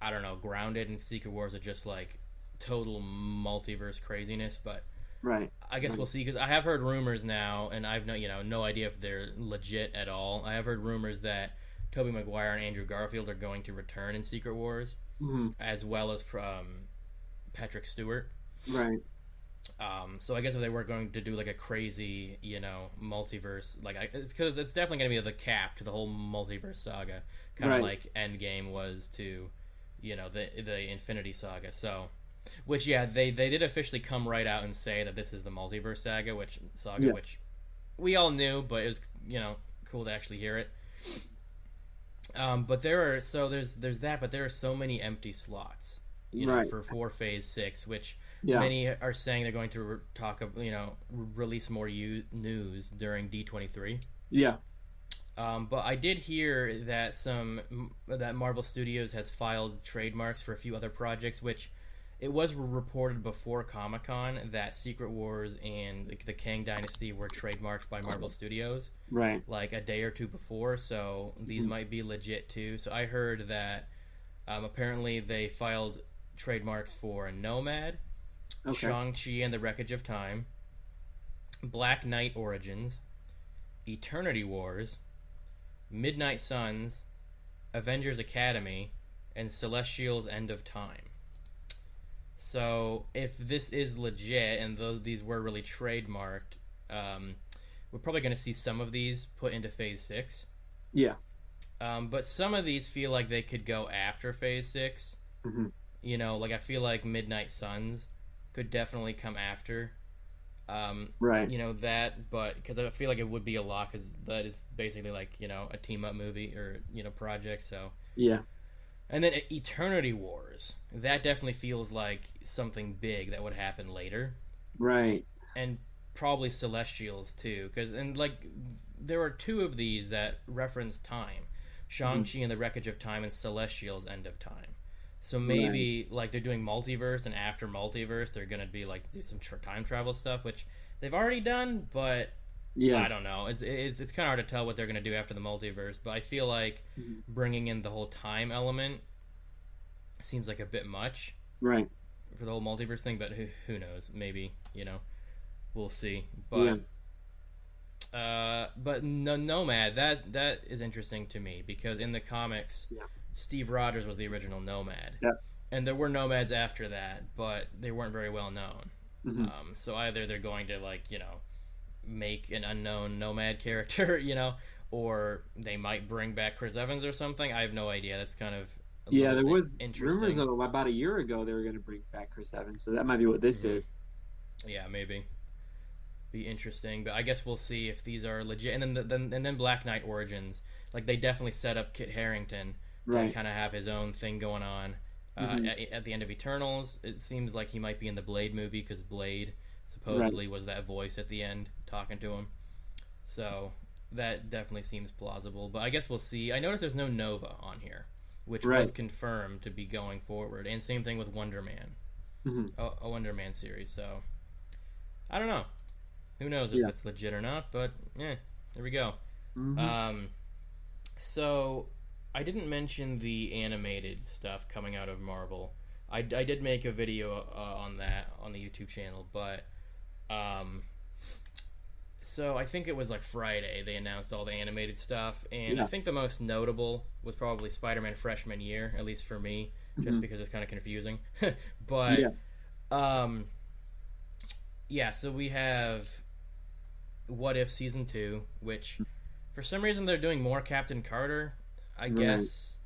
I don't know, grounded, and Secret Wars are just like total multiverse craziness. But Right. I guess Right. we'll see because I have heard rumors now, and I've no you know no idea if they're legit at all. I have heard rumors that Tobey Maguire and Andrew Garfield are going to return in Secret Wars, hmm as well as um, Patrick Stewart. Right. Um, so I guess if they were going to do like a crazy, you know, multiverse, like I, it's because it's definitely going to be the cap to the whole multiverse saga, kind of Right. like Endgame was to, you know, the the Infinity Saga. So, which yeah, they they did officially come right out and say that this is the multiverse saga, which saga, Yeah. which we all knew, but it was you know cool to actually hear it. Um, but there are so there's there's that, but there are so many empty slots, you know, for for Phase Six, which Yeah. many are saying they're going to re- talk, you know, re- release more u- news during D twenty three. Yeah. Um, but I did hear that some that Marvel Studios has filed trademarks for a few other projects, which it was reported before Comic Con that Secret Wars and the, the Kang Dynasty were trademarked by Marvel Studios Right. like a day or two before, so these Mhm. might be legit too. So I heard that um, apparently they filed trademarks for Nomad, Okay. Shang-Chi and the Wreckage of Time, Black Knight Origins, Eternity Wars, Midnight Suns, Avengers Academy, and Celestial's End of Time. So if this is legit and those these were really trademarked, um, we're probably going to see some of these put into Phase Six. Yeah. Um, but some of these feel like they could go after Phase 6 hmm You know, like I feel like Midnight Suns could definitely come after. Um, Right. you know that, but because I feel like it would be a lot because that is basically like you know a team up movie or you know project. So Yeah. and then Eternity Wars that definitely feels like something big that would happen later Right. and probably Celestials too, because and like there are two of these that reference time, Shang Chi and the Wreckage of Time, and Celestials End of Time. So maybe like they're doing multiverse, and after multiverse, they're gonna be like do some tr- time travel stuff, which they've already done, but Yeah. I don't know. It's it's, it's kind of hard to tell what they're gonna do after the multiverse. But I feel like Mhm. bringing in the whole time element seems like a bit much Right. for the whole multiverse thing, but who who knows? Maybe you know, we'll see. But uh, but no, Nomad that that is interesting to me because in the comics, Yeah. Steve Rogers was the original Nomad. Yeah. And there were nomads after that, but they weren't very well known. Mhm. Um, so either they're going to like you know make an unknown nomad character, *laughs* you know, or they might bring back Chris Evans or something. I have no idea. That's kind of a Yeah, there was rumors of about a year ago they were going to bring back Chris Evans, so that might be what this Mhm. is. Yeah, maybe. Be interesting, but I guess we'll see if these are legit. And then, the, then and then Black Knight Origins, like they definitely set up Kit Harington to Right. kind of have his own thing going on. Uh, Mhm. at, at the end of Eternals, it seems like he might be in the Blade movie because Blade supposedly was that voice at the end talking to him. So that definitely seems plausible. But I guess we'll see. I noticed there's no Nova on here, which was confirmed to be going forward. And same thing with Wonder Man Mhm. a, a Wonder Man series. So I don't know. Who knows if Yeah. it's legit or not? But yeah, there we go. Mhm. Um, so I didn't mention the animated stuff coming out of Marvel. I, I did make a video uh, on that on the YouTube channel, but um, so I think it was like Friday they announced all the animated stuff, and I think the most notable was probably Spider-Man Freshman Year, at least for me, just Mhm. because it's kind of confusing. *laughs* but Yeah. um, yeah, so we have What If season two, which for some reason they're doing more Captain Carter. I Right. guess.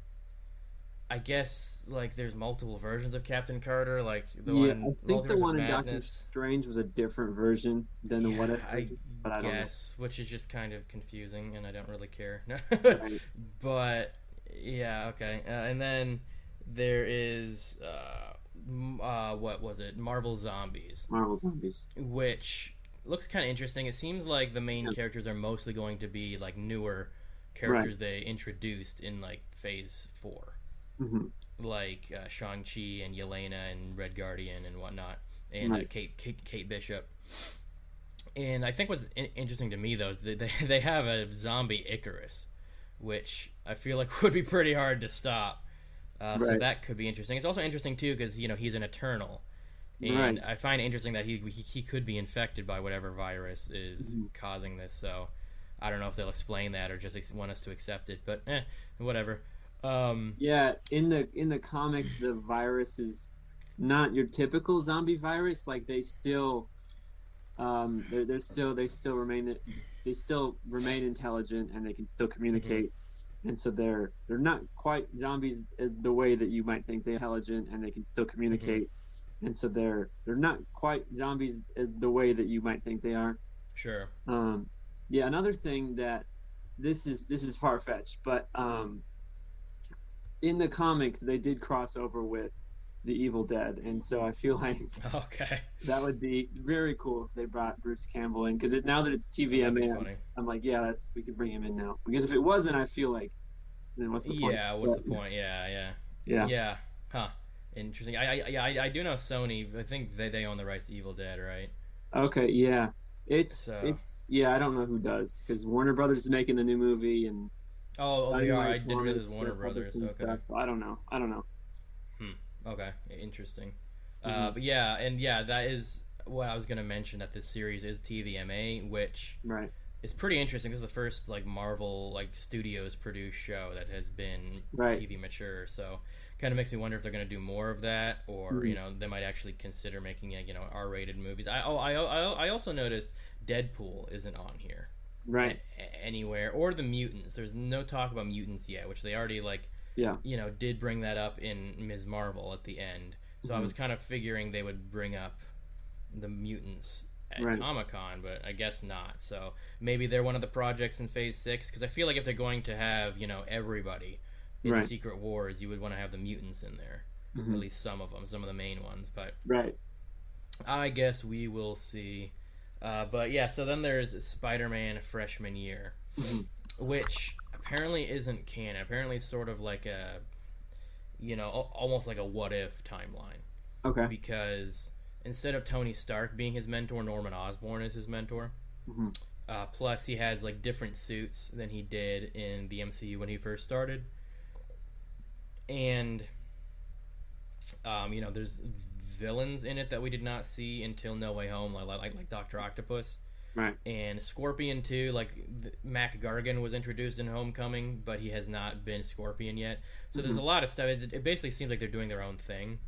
I guess like there's multiple versions of Captain Carter, like the yeah, one I think the one in Doctor. Strange was a different version than the Yeah, if. I but I guess, which is just kind of confusing, and I don't really care. *laughs* Right. but yeah, okay. Uh, and then there is uh, uh, what was it? Marvel Zombies, Marvel Zombies. which looks kind of interesting. It seems like the main Yeah. characters are mostly going to be like newer characters they introduced in like Phase Four hmm like uh, Shang Chi and Yelena and Red Guardian and whatnot, and uh, Kate, Kate Kate Bishop. And I think what's in- interesting to me though is that they *laughs* they have a zombie Icarus, which I feel like *laughs* would be pretty hard to stop. Uh, So that could be interesting. It's also interesting too because you know he's an Eternal, and Right. I find it interesting that he, he he could be infected by whatever virus is Mhm. causing this. So I don't know if they'll explain that or just want us to accept it, but eh, whatever. Um, Yeah, in the in the comics, the virus is not your typical zombie virus. Like they still, um, they're, they're still they still remain they still remain intelligent and they can still communicate. And so they're they're not quite zombies uh, the way that you might think they're intelligent and they can still communicate. And so they're they're not quite zombies uh, the way that you might think they are. sure. Um, yeah, another thing that this is this is far fetched, but um, in the comics they did cross over with the Evil Dead, and so I feel *laughs* like Okay. that would be very cool if they brought Bruce Campbell in because it, now that it's TVMA, I'm, like, yeah, that's we could bring him in now. Because if it wasn't, I feel like then what's the point? Yeah. What's But, the point? Yeah. Yeah. Yeah, Yeah. Huh. Interesting. I, I yeah I, I do know Sony. I think they, they own the rights to Evil Dead, right? Okay, yeah. It's So- it's yeah. I don't know who does because Warner Brothers is making the new movie and Oh, oh they are. I didn't realize it was Warner Brothers. Okay. stuff, so I don't know. I don't know. Hmm. Okay. Interesting. Uh, Mhm. but yeah, and yeah, that is what I was gonna mention. That this series is TVMA, which Right. is pretty interesting. This is the first like Marvel like Studios produced show that has been Right. TV mature. So kind of makes me wonder if they're going to do more of that, or Mhm. you know, they might actually consider making it, you know R-rated movies. I oh, I I, I also noticed Deadpool isn't on here Right. a- anywhere, or the mutants. There's no talk about mutants yet, which they already like. Yeah. You know, did bring that up in Ms. Marvel at the end. So I Mhm. was kind of figuring they would bring up the mutants at Right. Comic Con, but I guess not. So maybe they're one of the projects in Phase Six because I feel like if they're going to have you know everybody in Right. Secret Wars, you would want to have the mutants in there, Mhm. at least some of them, some of the main ones. But Right. I guess we will see. Uh, but yeah, so then there's Spider-Man freshman year, Mhm. which apparently isn't canon. Apparently, it's sort of like a, you know, almost like a what if timeline Okay. because instead of Tony Stark being his mentor, Norman Osborn is his mentor. Mhm. Uh, plus, he has like different suits than he did in the MCU when he first started, and um, you know, there's villains in it that we did not see until No Way Home, like like, like Doctor Octopus. Right. And Scorpion too, like Mac Gargan was introduced in Homecoming, but he has not been Scorpion yet. So there's a lot of stuff. It, it basically seems like they're doing their own thing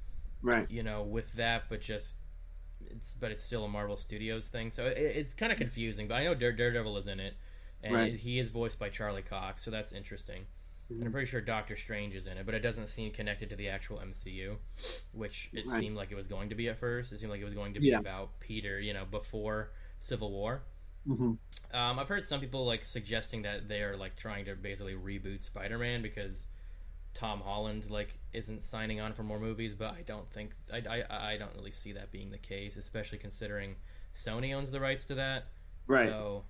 Right. you know, with that, but just it's but it's still a Marvel Studios thing, so it, it's kind of confusing. But I know Dare, Daredevil is in it, and Right. he is voiced by Charlie Cox, so that's interesting. And. I'm pretty sure Doctor Strange is in it, but it doesn't seem connected to the actual MCU, which it Right. seemed like it was going to be at first. It seemed like it was going to be Yeah. about Peter, you know, before Civil War. hmm Um, I've heard some people like suggesting that they are like trying to basically reboot Spider-Man because Tom Holland like isn't signing on for more movies, but I don't think I, I, I don't really see that being the case, especially considering Sony owns the rights to that. Right. So,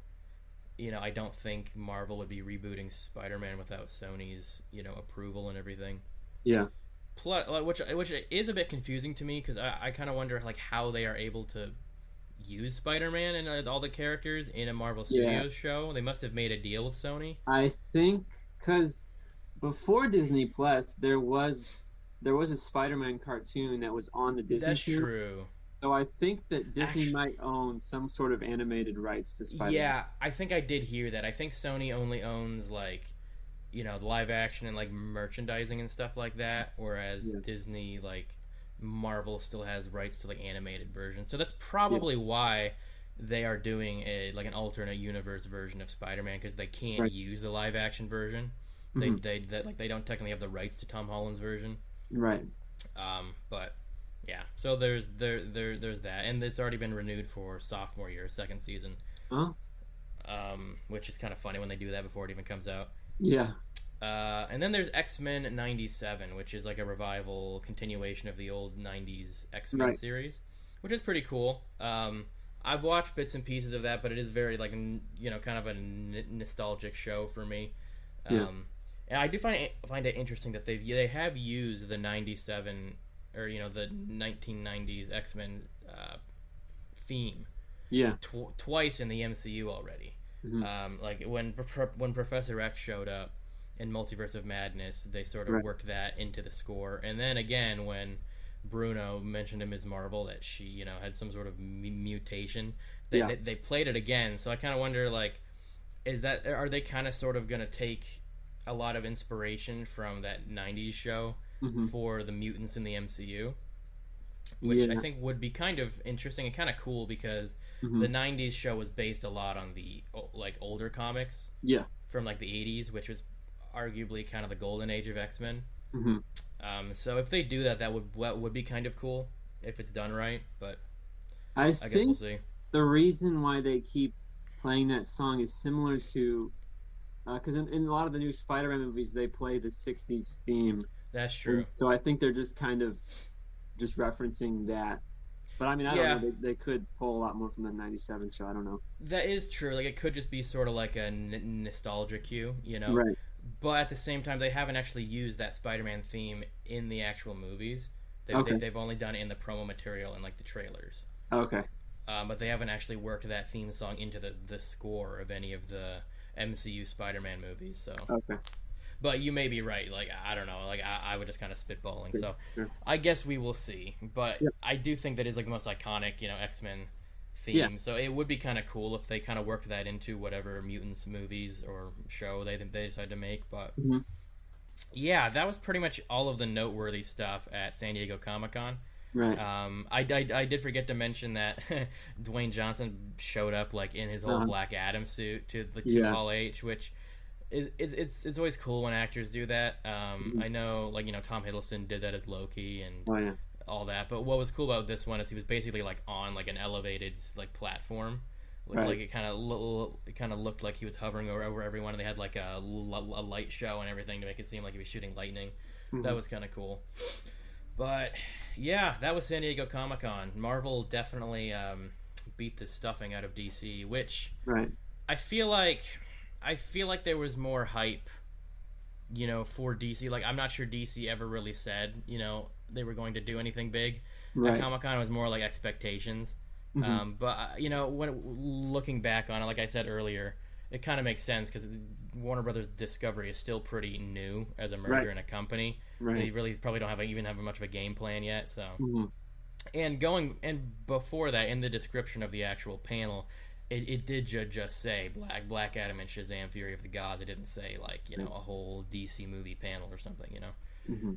you know, I don't think Marvel would be rebooting Spider-Man without Sony's you know approval and everything. Yeah. Plus, which which is a bit confusing to me because I, I kind of wonder like how they are able to use Spider-Man and uh, all the characters in a Marvel Yeah. Studios show. They must have made a deal with Sony. I think because before Disney Plus, there was there was a Spider-Man cartoon that was on the Disney That's Channel. true. So I think that Disney Actu- might own some sort of animated rights to Spider-Man. Yeah, I think I did hear that. I think Sony only owns like, you know, live action and like merchandising and stuff like that, whereas Yeah. Disney like Marvel still has rights to like animated versions. So that's probably why they are doing a like an alternate universe version of Spider-Man because they can't Right. use the live action version. Mhm. They they that like they don't technically have the rights to Tom Holland's version. Right. Um, but yeah, so there's there there there's that, and it's already been renewed for sophomore year, second season. Huh? Um, which is kind of funny when they do that before it even comes out. Yeah. Uh, and then there's X Men '97, which is like a revival continuation of the old '90s X Men Right. series, which is pretty cool. Um, I've watched bits and pieces of that, but it is very like n- you know kind of a n- nostalgic show for me. Um, Yeah. And I do find it, find it interesting that they've they have used the '97 or you know the 1990s X Men uh, theme Yeah. tw- twice in the MCU already. Mhm. Um, like when when Professor X showed up in Multiverse of Madness, they sort of Right. worked that into the score, and then again when Bruno mentioned to Ms. Marvel that she you know had some sort of m- mutation, they, Yeah. they they played it again. So I kind of wonder like, is that are they kind of sort of gonna take a lot of inspiration from that '90s show Mhm. for the mutants in the MCU? which Yeah. I think would be kind of interesting and kind of cool because Mhm. the '90s show was based a lot on the like older comics Yeah. from like the '80s, which was arguably kind of the golden age of X Men. hmm Um, so if they do that, that would that would be kind of cool if it's done right. But I I guess we'll see. the reason why they keep playing that song is similar to because in, in a lot of the new Spider-Man movies they play the '60s theme. That's true. And so I think they're just kind of just referencing that. But I mean, I Yeah. don't know. They, they could pull a lot more from the '97 show. I don't know. That is true. Like it could just be sort of like a n- nostalgia cue, you know. Right. But at the same time, they haven't actually used that Spider-Man theme in the actual movies. They, Okay. they, they've only done it in the promo material and like the trailers. Okay. Um, but they haven't actually worked that theme song into the, the score of any of the MCU Spider-Man movies. So, Okay. But you may be right. Like I don't know. Like I, I would just kind of spitballing. So. I guess we will see. But Yep. I do think that is like the most iconic, you know, X-Men theme. Yeah. So it would be kind of cool if they kind of worked that into whatever mutants movies or show they they decide to make. But Mhm. yeah, that was pretty much all of the noteworthy stuff at San Diego Comic Con. Right. Um, I, I, I did forget to mention that *laughs* Dwayne Johnson showed up like in his whole Uh-huh. Black Adam suit to the to Yeah. Hall H, which is it's it's always cool when actors do that. Um, Mhm. I know like you know Tom Hiddleston did that as Loki and oh yeah. all that, but what was cool about this one is he was basically like on like an elevated like platform. Like, Right. like it kind of lo- it kind of looked like he was hovering over, over everyone, and they had like a light show and everything to make it seem like he was shooting lightning. That Mhm. was kind of cool. But yeah, that was San Diego Comic Con. Marvel definitely um, beat the stuffing out of DC, which Right. I feel like I feel like there was more hype, you know, for DC. Like I'm not sure DC ever really said, you know, they were going to do anything big. Right. Comic Con was more like expectations. Mhm. Um, but uh, you know, when looking back on it, like I said earlier, it kind of makes sense because Warner Brothers Discovery is still pretty new as a merger Right. and a company. Right. They really probably don't have even have much of a game plan yet. So, Mhm. and going and before that, in the description of the actual panel, it, it did ju- just say Black Black Adam and Shazam: Fury of the Gods. It didn't say like you know a whole DC movie panel or something. You know. Mhm.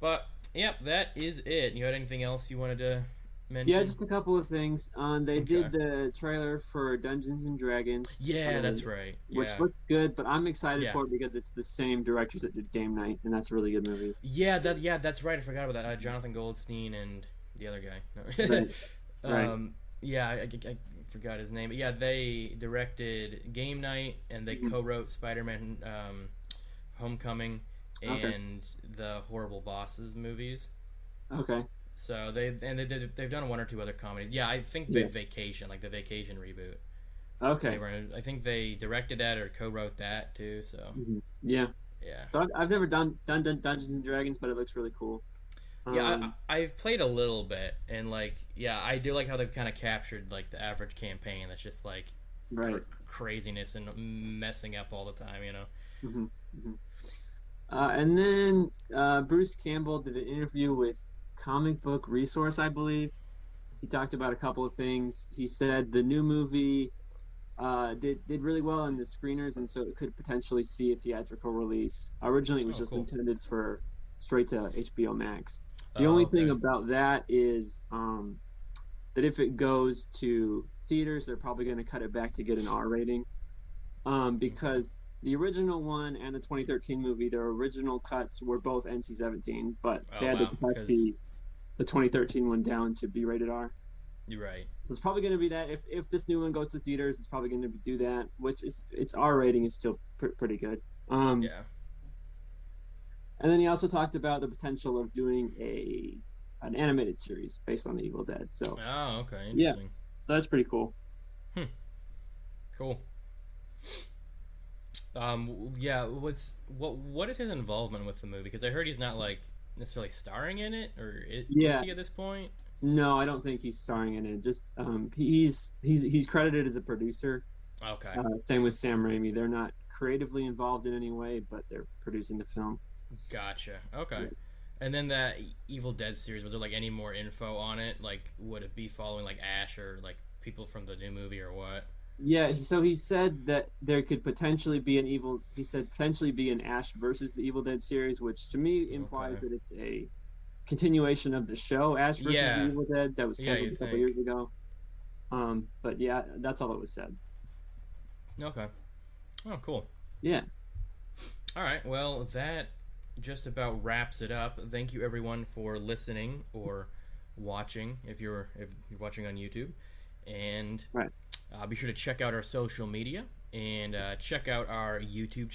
But yep, that is it. You had anything else you wanted to mention? Yeah, just a couple of things. Um, they Okay. did the trailer for Dungeons and Dragons. yeah, um, that's right. Which Yeah. looks good, but I'm excited Yeah. for it because it's the same directors that did Game Night, and that's a really good movie. Yeah, that yeah, that's right. I forgot about that. Uh, Jonathan Goldstein and the other guy. No. Right. *laughs* Right. um, yeah, I, I, I forgot his name. But yeah, they directed Game Night and they Mhm. co-wrote Spider-Man: um, Homecoming Okay. and the Horrible Bosses movies. Okay. So they and they, did- they've done one or two other comedies. Yeah, I think the Yeah. Vacation, like the Vacation reboot. Okay. Were, I think they directed that or co-wrote that too. So Mhm. Yeah. yeah. So I've, I've never done, done done Dungeons and Dragons, but it looks really cool. Yeah, Um, I, I've played a little bit, and like, yeah, I do like how they've kind of captured like the average campaign that's just like right. cr- craziness and messing up all the time, you know. hmm Uh, and then uh, Bruce Campbell did an interview with Comic Book Resource, I believe. He talked about a couple of things. He said the new movie uh, did did really well in the screeners, and so it could potentially see a theatrical release. Originally, it was Oh, just cool. intended for straight to HBO Max. The Oh, only okay. thing about that is um, that if it goes to theaters, they're probably going to cut it back to get an R rating. Um, because the original one and the 2013 movie, their original cuts were both NC-17, but Oh, they had wow, to cut 'cause- the the 2013 one down to be rated R. You're right. So it's probably going to be that. If if this new one goes to theaters, it's probably going to do that. Which is its R rating is still pr- pretty good. Um, Yeah. And then he also talked about the potential of doing a an animated series based on the Evil Dead. So Oh, okay. Yeah. So that's pretty cool. Cool. Um. Yeah. What's what? What is his involvement with the movie? Because I heard he's not like necessarily starring in it, or is, Yeah. at this point? No, I don't think he's starring in it. Just um, he's he's he's credited as a producer. Okay. Uh, same with Sam Raimi. They're not creatively involved in any way, but they're producing the film. Gotcha. Okay. Yeah. And then that Evil Dead series, was there like any more info on it? Like, would it be following like Ash or like people from the new movie or what? Yeah, so he said that there could potentially be an evil. He said potentially be an Ash versus the Evil Dead series, which to me implies Okay. that it's a continuation of the show Ash versus Yeah. the Evil Dead that was canceled you'd a couple think. years ago. Um, but yeah, that's all that was said. Okay. Oh, cool. Yeah. All right. Well, that just about wraps it up. Thank you everyone for listening or watching if you're if you're watching on YouTube. And Right. Uh, be sure to check out our social media and uh, check out our YouTube